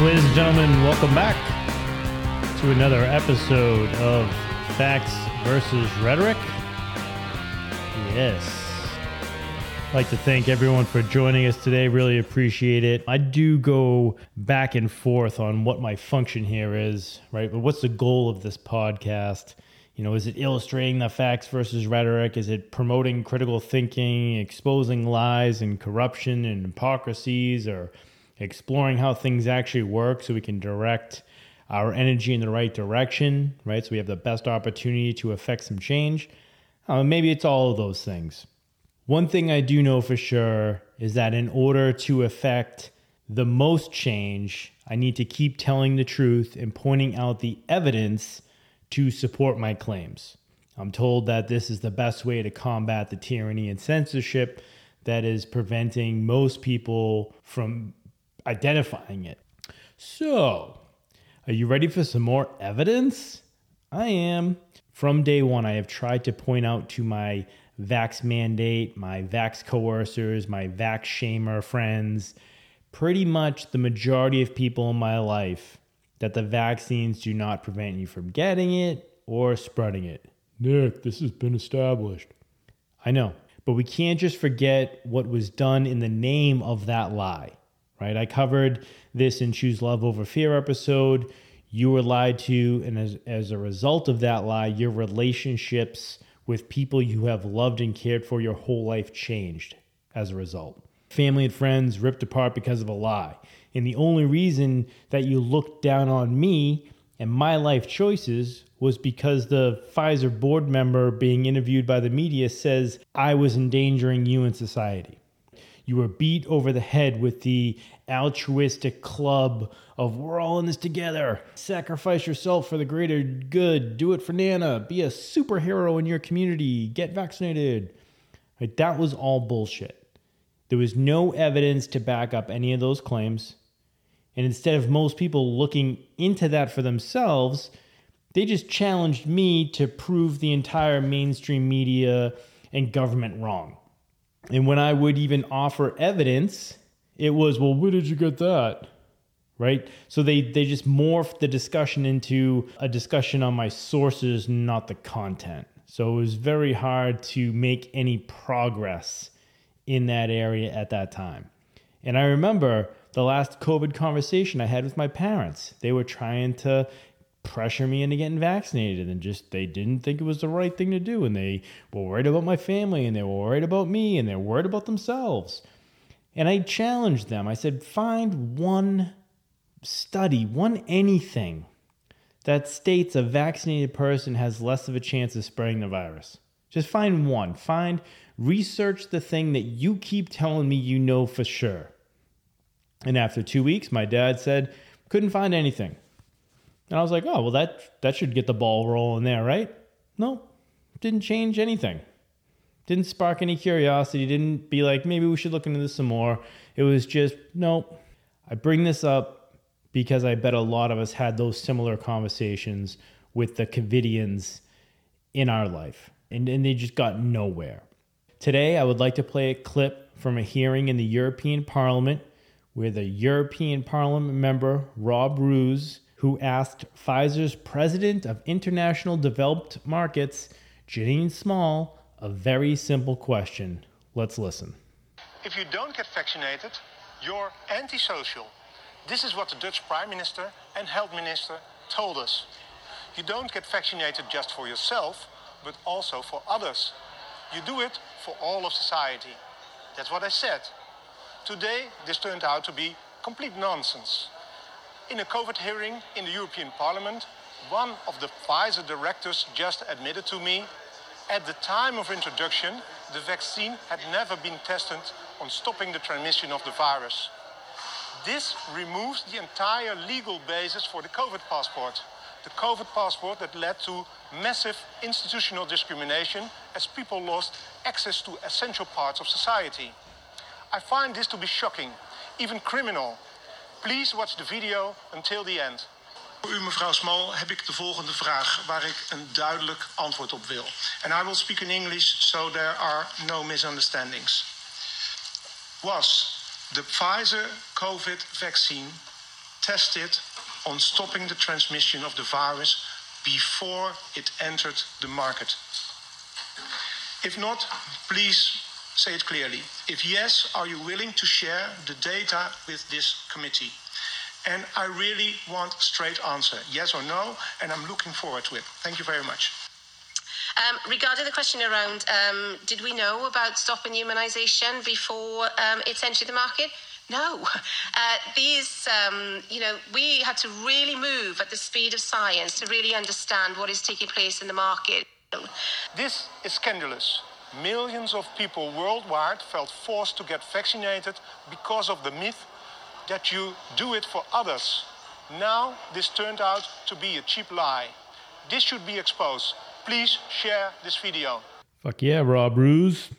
Ladies and gentlemen, welcome back to another episode of Facts versus Rhetoric. Yes. I'd like to thank everyone for joining us today. Really appreciate it. I do go back and forth on what my function here is, right? But what's the goal of this podcast? You know, is it illustrating the facts versus rhetoric? Is it promoting critical thinking, exposing lies and corruption and hypocrisies, or exploring how things actually work so we can direct our energy in the right direction, right? So we have the best opportunity to affect some change. Uh, maybe it's all of those things. One thing I do know for sure is that in order to affect the most change, I need to keep telling the truth and pointing out the evidence to support my claims. I'm told that this is the best way to combat the tyranny and censorship that is preventing most people from identifying it. So, are you ready for some more evidence? I am. From day one, I have tried to point out to my vax mandate, my vax coercers, my vax shamer friends, pretty much the majority of people in my life that the vaccines do not prevent you from getting it or spreading it. Nick, this has been established. I know, but we can't just forget what was done in the name of that lie, right? I covered this in Choose Love Over Fear episode. You were lied to, and as, as a result of that lie, your relationships with people you have loved and cared for your whole life changed as a result. Family and friends ripped apart because of a lie. And the only reason that you looked down on me and my life choices was because the Pfizer board member being interviewed by the media says I was endangering you and society. You were beat over the head with the altruistic club of we're all in this together. Sacrifice yourself for the greater good. Do it for Nana. Be a superhero in your community. Get vaccinated. Right? That was all bullshit. There was no evidence to back up any of those claims. And instead of most people looking into that for themselves, they just challenged me to prove the entire mainstream media and government wrong. And when I would even offer evidence, it was, well, where did you get that? Right? So they, they just morphed the discussion into a discussion on my sources, not the content. So it was very hard to make any progress in that area at that time. And I remember the last COVID conversation I had with my parents. They were trying to pressure me into getting vaccinated and just they didn't think it was the right thing to do and they were worried about my family and they were worried about me and they're worried about themselves. And I challenged them. I said, find one study, one anything that states a vaccinated person has less of a chance of spreading the virus. Just find one. Find, research the thing that you keep telling me you know for sure. And after two weeks, my dad said, couldn't find anything. And I was like, oh, well, that, that should get the ball rolling there, right? No, didn't change anything. Didn't spark any curiosity. Didn't be like, maybe we should look into this some more. It was just, nope. I bring this up because I bet a lot of us had those similar conversations with the Covidians in our life, and, and they just got nowhere. Today, I would like to play a clip from a hearing in the European Parliament where the European Parliament member Rob Roos, who asked Pfizer's president of international developed markets, Janine Small, a very simple question. Let's listen. If you don't get vaccinated, you're antisocial. This is what the Dutch Prime Minister and Health Minister told us. You don't get vaccinated just for yourself, but also for others. You do it for all of society. That's what I said. Today, this turned out to be complete nonsense. In a COVID hearing in the European Parliament, one of the Pfizer directors just admitted to me at the time of introduction, the vaccine had never been tested on stopping the transmission of the virus. This removes the entire legal basis for the COVID passport. The COVID passport that led to massive institutional discrimination as people lost access to essential parts of society. I find this to be shocking, even criminal. Please watch the video until the end. Voor u, mevrouw Small, heb ik de volgende vraag waar ik een duidelijk antwoord op wil. And I will speak in English so there are no misunderstandings. Was the Pfizer COVID vaccine tested on stopping the transmission of the virus before it entered the market? If not, please say it clearly. If yes, are you willing to share the data with this committee? And I really want a straight answer, yes or no, and I'm looking forward to it. Thank you very much. Um, regarding the question around, um, did we know about stopping immunisation before um, it's entered the market? No. Uh, these, um, you know, we had to really move at the speed of science to really understand what is taking place in the market. This is scandalous. Millions of people worldwide felt forced to get vaccinated because of the myth that you do it for others. Now, this turned out to be a cheap lie. This should be exposed. Please share this video. Fuck yeah, Rob Roos.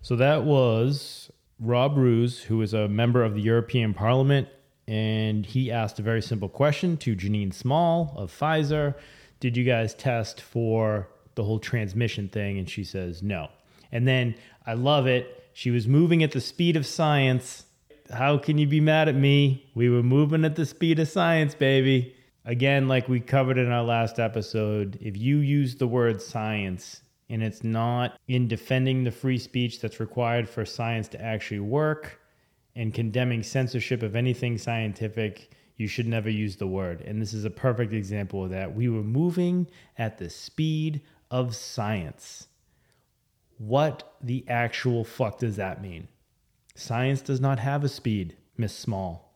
So that was Rob Roos, who is a member of the European Parliament, and he asked a very simple question to Janine Small of Pfizer Did you guys test for the whole transmission thing? And she says no. And then I love it. She was moving at the speed of science. How can you be mad at me? We were moving at the speed of science, baby. Again, like we covered in our last episode, if you use the word science and it's not in defending the free speech that's required for science to actually work and condemning censorship of anything scientific, you should never use the word. And this is a perfect example of that. We were moving at the speed of science. What the actual fuck does that mean? Science does not have a speed, Miss Small.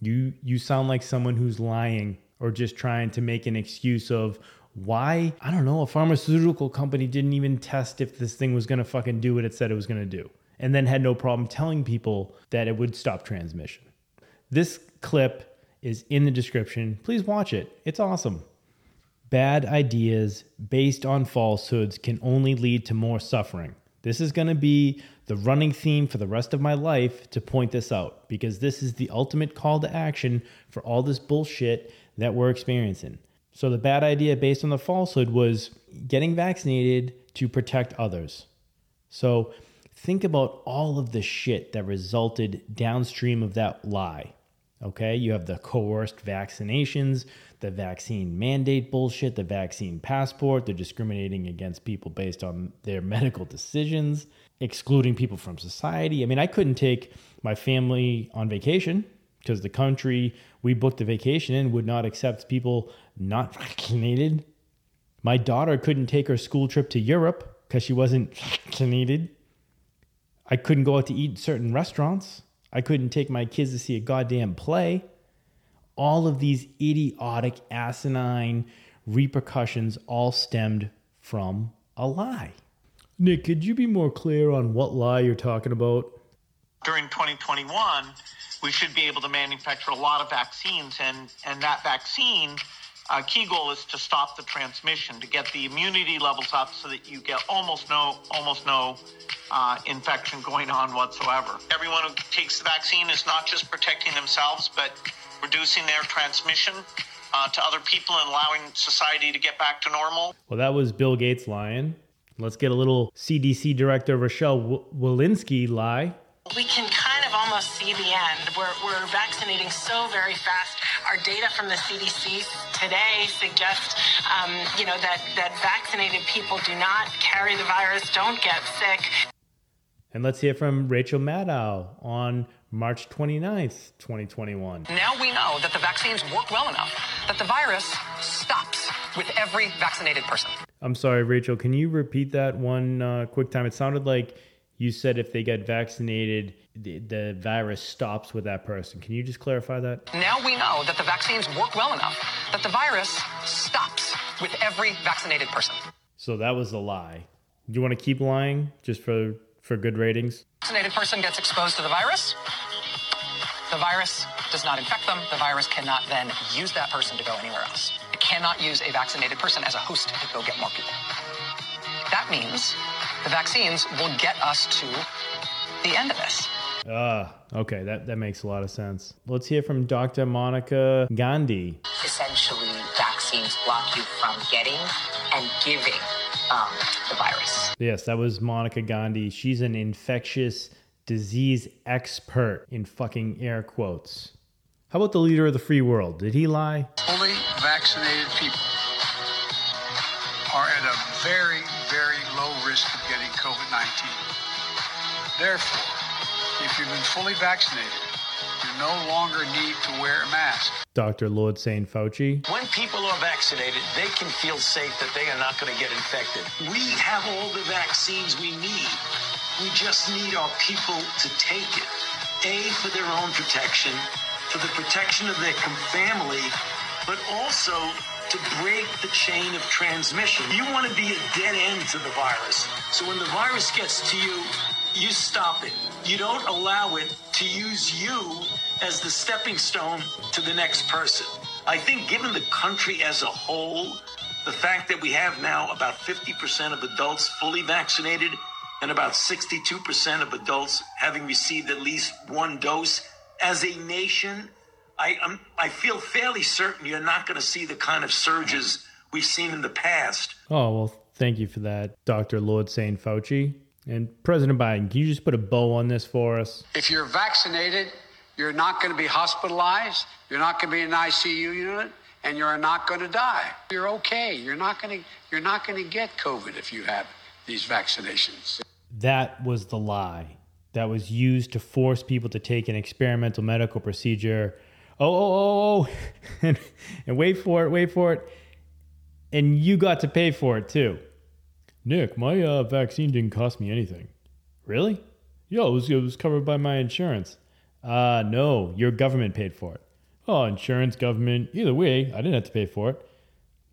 You you sound like someone who's lying or just trying to make an excuse of why I don't know a pharmaceutical company didn't even test if this thing was going to fucking do what it said it was going to do and then had no problem telling people that it would stop transmission. This clip is in the description. Please watch it. It's awesome. Bad ideas based on falsehoods can only lead to more suffering. This is going to be the running theme for the rest of my life to point this out because this is the ultimate call to action for all this bullshit that we're experiencing. So the bad idea based on the falsehood was getting vaccinated to protect others. So think about all of the shit that resulted downstream of that lie. Okay, you have the coerced vaccinations, the vaccine mandate bullshit, the vaccine passport, they're discriminating against people based on their medical decisions, excluding people from society. I mean, I couldn't take my family on vacation because the country we booked the vacation in would not accept people not vaccinated. My daughter couldn't take her school trip to Europe because she wasn't vaccinated. I couldn't go out to eat certain restaurants. I couldn't take my kids to see a goddamn play. All of these idiotic, asinine repercussions all stemmed from a lie. Nick, could you be more clear on what lie you're talking about? During 2021, we should be able to manufacture a lot of vaccines, and, and that vaccine uh, key goal is to stop the transmission, to get the immunity levels up so that you get almost no almost no uh, infection going on whatsoever. Everyone who takes the vaccine is not just protecting themselves, but reducing their transmission uh, to other people and allowing society to get back to normal. Well, that was Bill Gates lying. Let's get a little CDC Director Rochelle Walensky lie. We can kind of almost see the end. We're, we're vaccinating so very fast. Our data from the CDC today suggests, um, you know, that, that vaccinated people do not carry the virus, don't get sick. And let's hear from Rachel Maddow on March 29th, 2021. Now we know that the vaccines work well enough that the virus stops with every vaccinated person. I'm sorry, Rachel. Can you repeat that one uh, quick time? It sounded like you said if they get vaccinated, the, the, virus stops with that person. Can you just clarify that? Now we know that the vaccines work well enough that the virus stops with every vaccinated person. So that was a lie. Do you want to keep lying just for, for good ratings? A vaccinated person gets exposed to the virus. The virus does not infect them. The virus cannot then use that person to go anywhere else. It cannot use a vaccinated person as a host to go get more people. That means the vaccines will get us to the end of this. Ah, okay, that, that makes a lot of sense. Let's hear from Dr. Monica Gandhi. Essentially, vaccines block you from getting and giving um, the virus. Yes, that was Monica Gandhi. She's an infectious disease expert in fucking air quotes. How about the leader of the free world? Did he lie? Fully vaccinated people are at a very, Therefore, if you've been fully vaccinated, you no longer need to wear a mask. Dr. Lord St. Fauci. When people are vaccinated, they can feel safe that they are not going to get infected. We have all the vaccines we need. We just need our people to take it. A, for their own protection, for the protection of their family, but also to break the chain of transmission. You want to be a dead end to the virus. So when the virus gets to you, you stop it. You don't allow it to use you as the stepping stone to the next person. I think, given the country as a whole, the fact that we have now about 50% of adults fully vaccinated and about 62% of adults having received at least one dose, as a nation, I, I'm, I feel fairly certain you're not going to see the kind of surges we've seen in the past. Oh, well, thank you for that, Dr. Lord St. Fauci. And President Biden, can you just put a bow on this for us? If you're vaccinated, you're not going to be hospitalized, you're not going to be in an ICU unit, and you're not going to die. You're okay. You're not going to you're not going to get COVID if you have these vaccinations. That was the lie that was used to force people to take an experimental medical procedure. Oh, oh, oh, oh. and, and wait for it, wait for it. And you got to pay for it too. Nick, my uh, vaccine didn't cost me anything. Really? Yeah, it was, it was covered by my insurance. Uh, no, your government paid for it. Oh, insurance, government, either way, I didn't have to pay for it.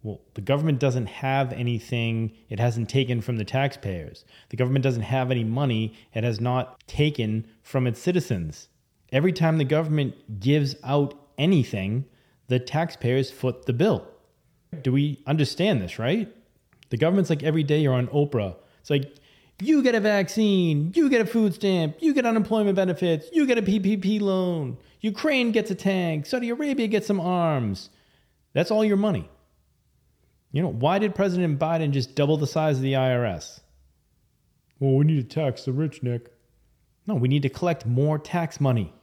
Well, the government doesn't have anything it hasn't taken from the taxpayers. The government doesn't have any money it has not taken from its citizens. Every time the government gives out anything, the taxpayers foot the bill. Do we understand this, right? The government's like every day you're on Oprah. It's like, you get a vaccine, you get a food stamp, you get unemployment benefits, you get a PPP loan, Ukraine gets a tank, Saudi Arabia gets some arms. That's all your money. You know, why did President Biden just double the size of the IRS? Well, we need to tax the rich, Nick. No, we need to collect more tax money.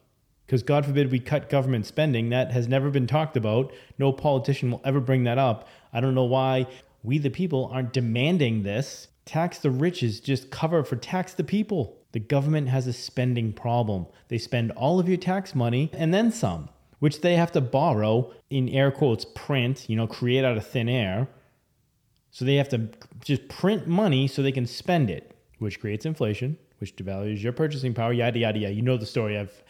Because God forbid we cut government spending. That has never been talked about. No politician will ever bring that up. I don't know why we, the people, aren't demanding this. Tax the rich is just cover for tax the people. The government has a spending problem. They spend all of your tax money and then some, which they have to borrow in air quotes print, you know, create out of thin air. So they have to just print money so they can spend it, which creates inflation, which devalues your purchasing power, yada, yada, yada. You know the story. I've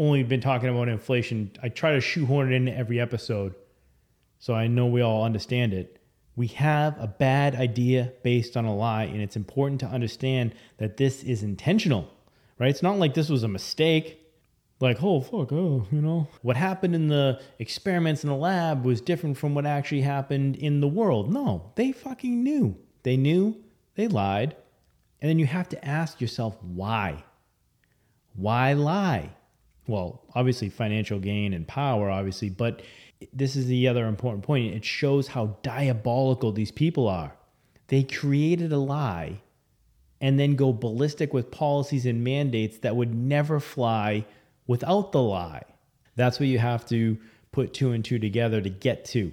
only been talking about inflation. I try to shoehorn it into every episode so I know we all understand it. We have a bad idea based on a lie, and it's important to understand that this is intentional, right? It's not like this was a mistake. Like, oh, fuck, oh, you know. What happened in the experiments in the lab was different from what actually happened in the world. No, they fucking knew. They knew, they lied. And then you have to ask yourself, why? Why lie? Well, obviously, financial gain and power, obviously, but this is the other important point. It shows how diabolical these people are. They created a lie and then go ballistic with policies and mandates that would never fly without the lie. That's what you have to put two and two together to get to.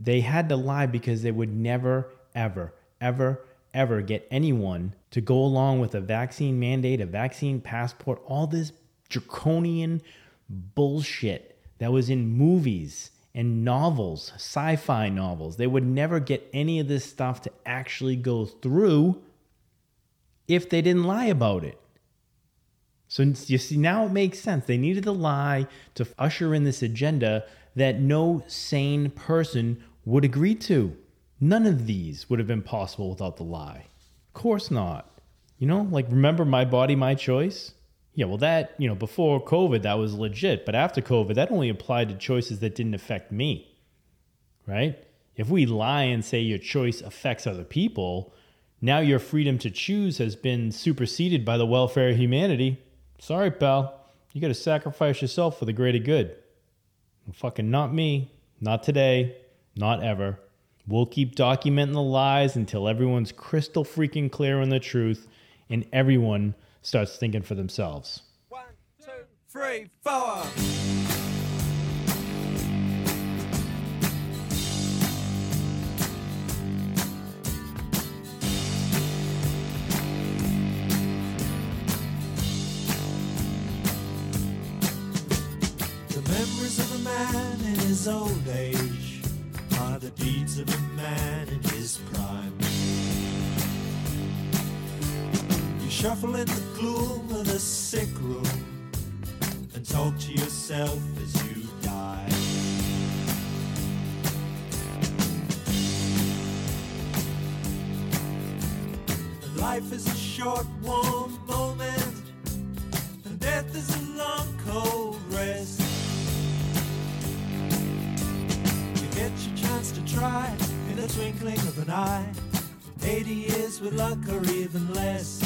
They had to lie because they would never, ever, ever, ever get anyone to go along with a vaccine mandate, a vaccine passport, all this draconian bullshit that was in movies and novels, sci fi novels. They would never get any of this stuff to actually go through if they didn't lie about it. So you see, now it makes sense. They needed to lie to usher in this agenda that no sane person would agree to. None of these would have been possible without the lie. Of course not. You know, like remember my body, my choice? Yeah, well, that, you know, before COVID, that was legit. But after COVID, that only applied to choices that didn't affect me, right? If we lie and say your choice affects other people, now your freedom to choose has been superseded by the welfare of humanity. Sorry, pal. You got to sacrifice yourself for the greater good. fucking not me. Not today. Not ever. We'll keep documenting the lies until everyone's crystal freaking clear on the truth and everyone starts thinking for themselves. One, two, three, four. of a man in his old age are the deeds of a man in his prime shuffle in the gloom of the sick room and talk to yourself as you die. Life is a short, warm moment, and death is a long, cold rest. You get your chance to try in the twinkling of an eye. 80 years with luck or even less.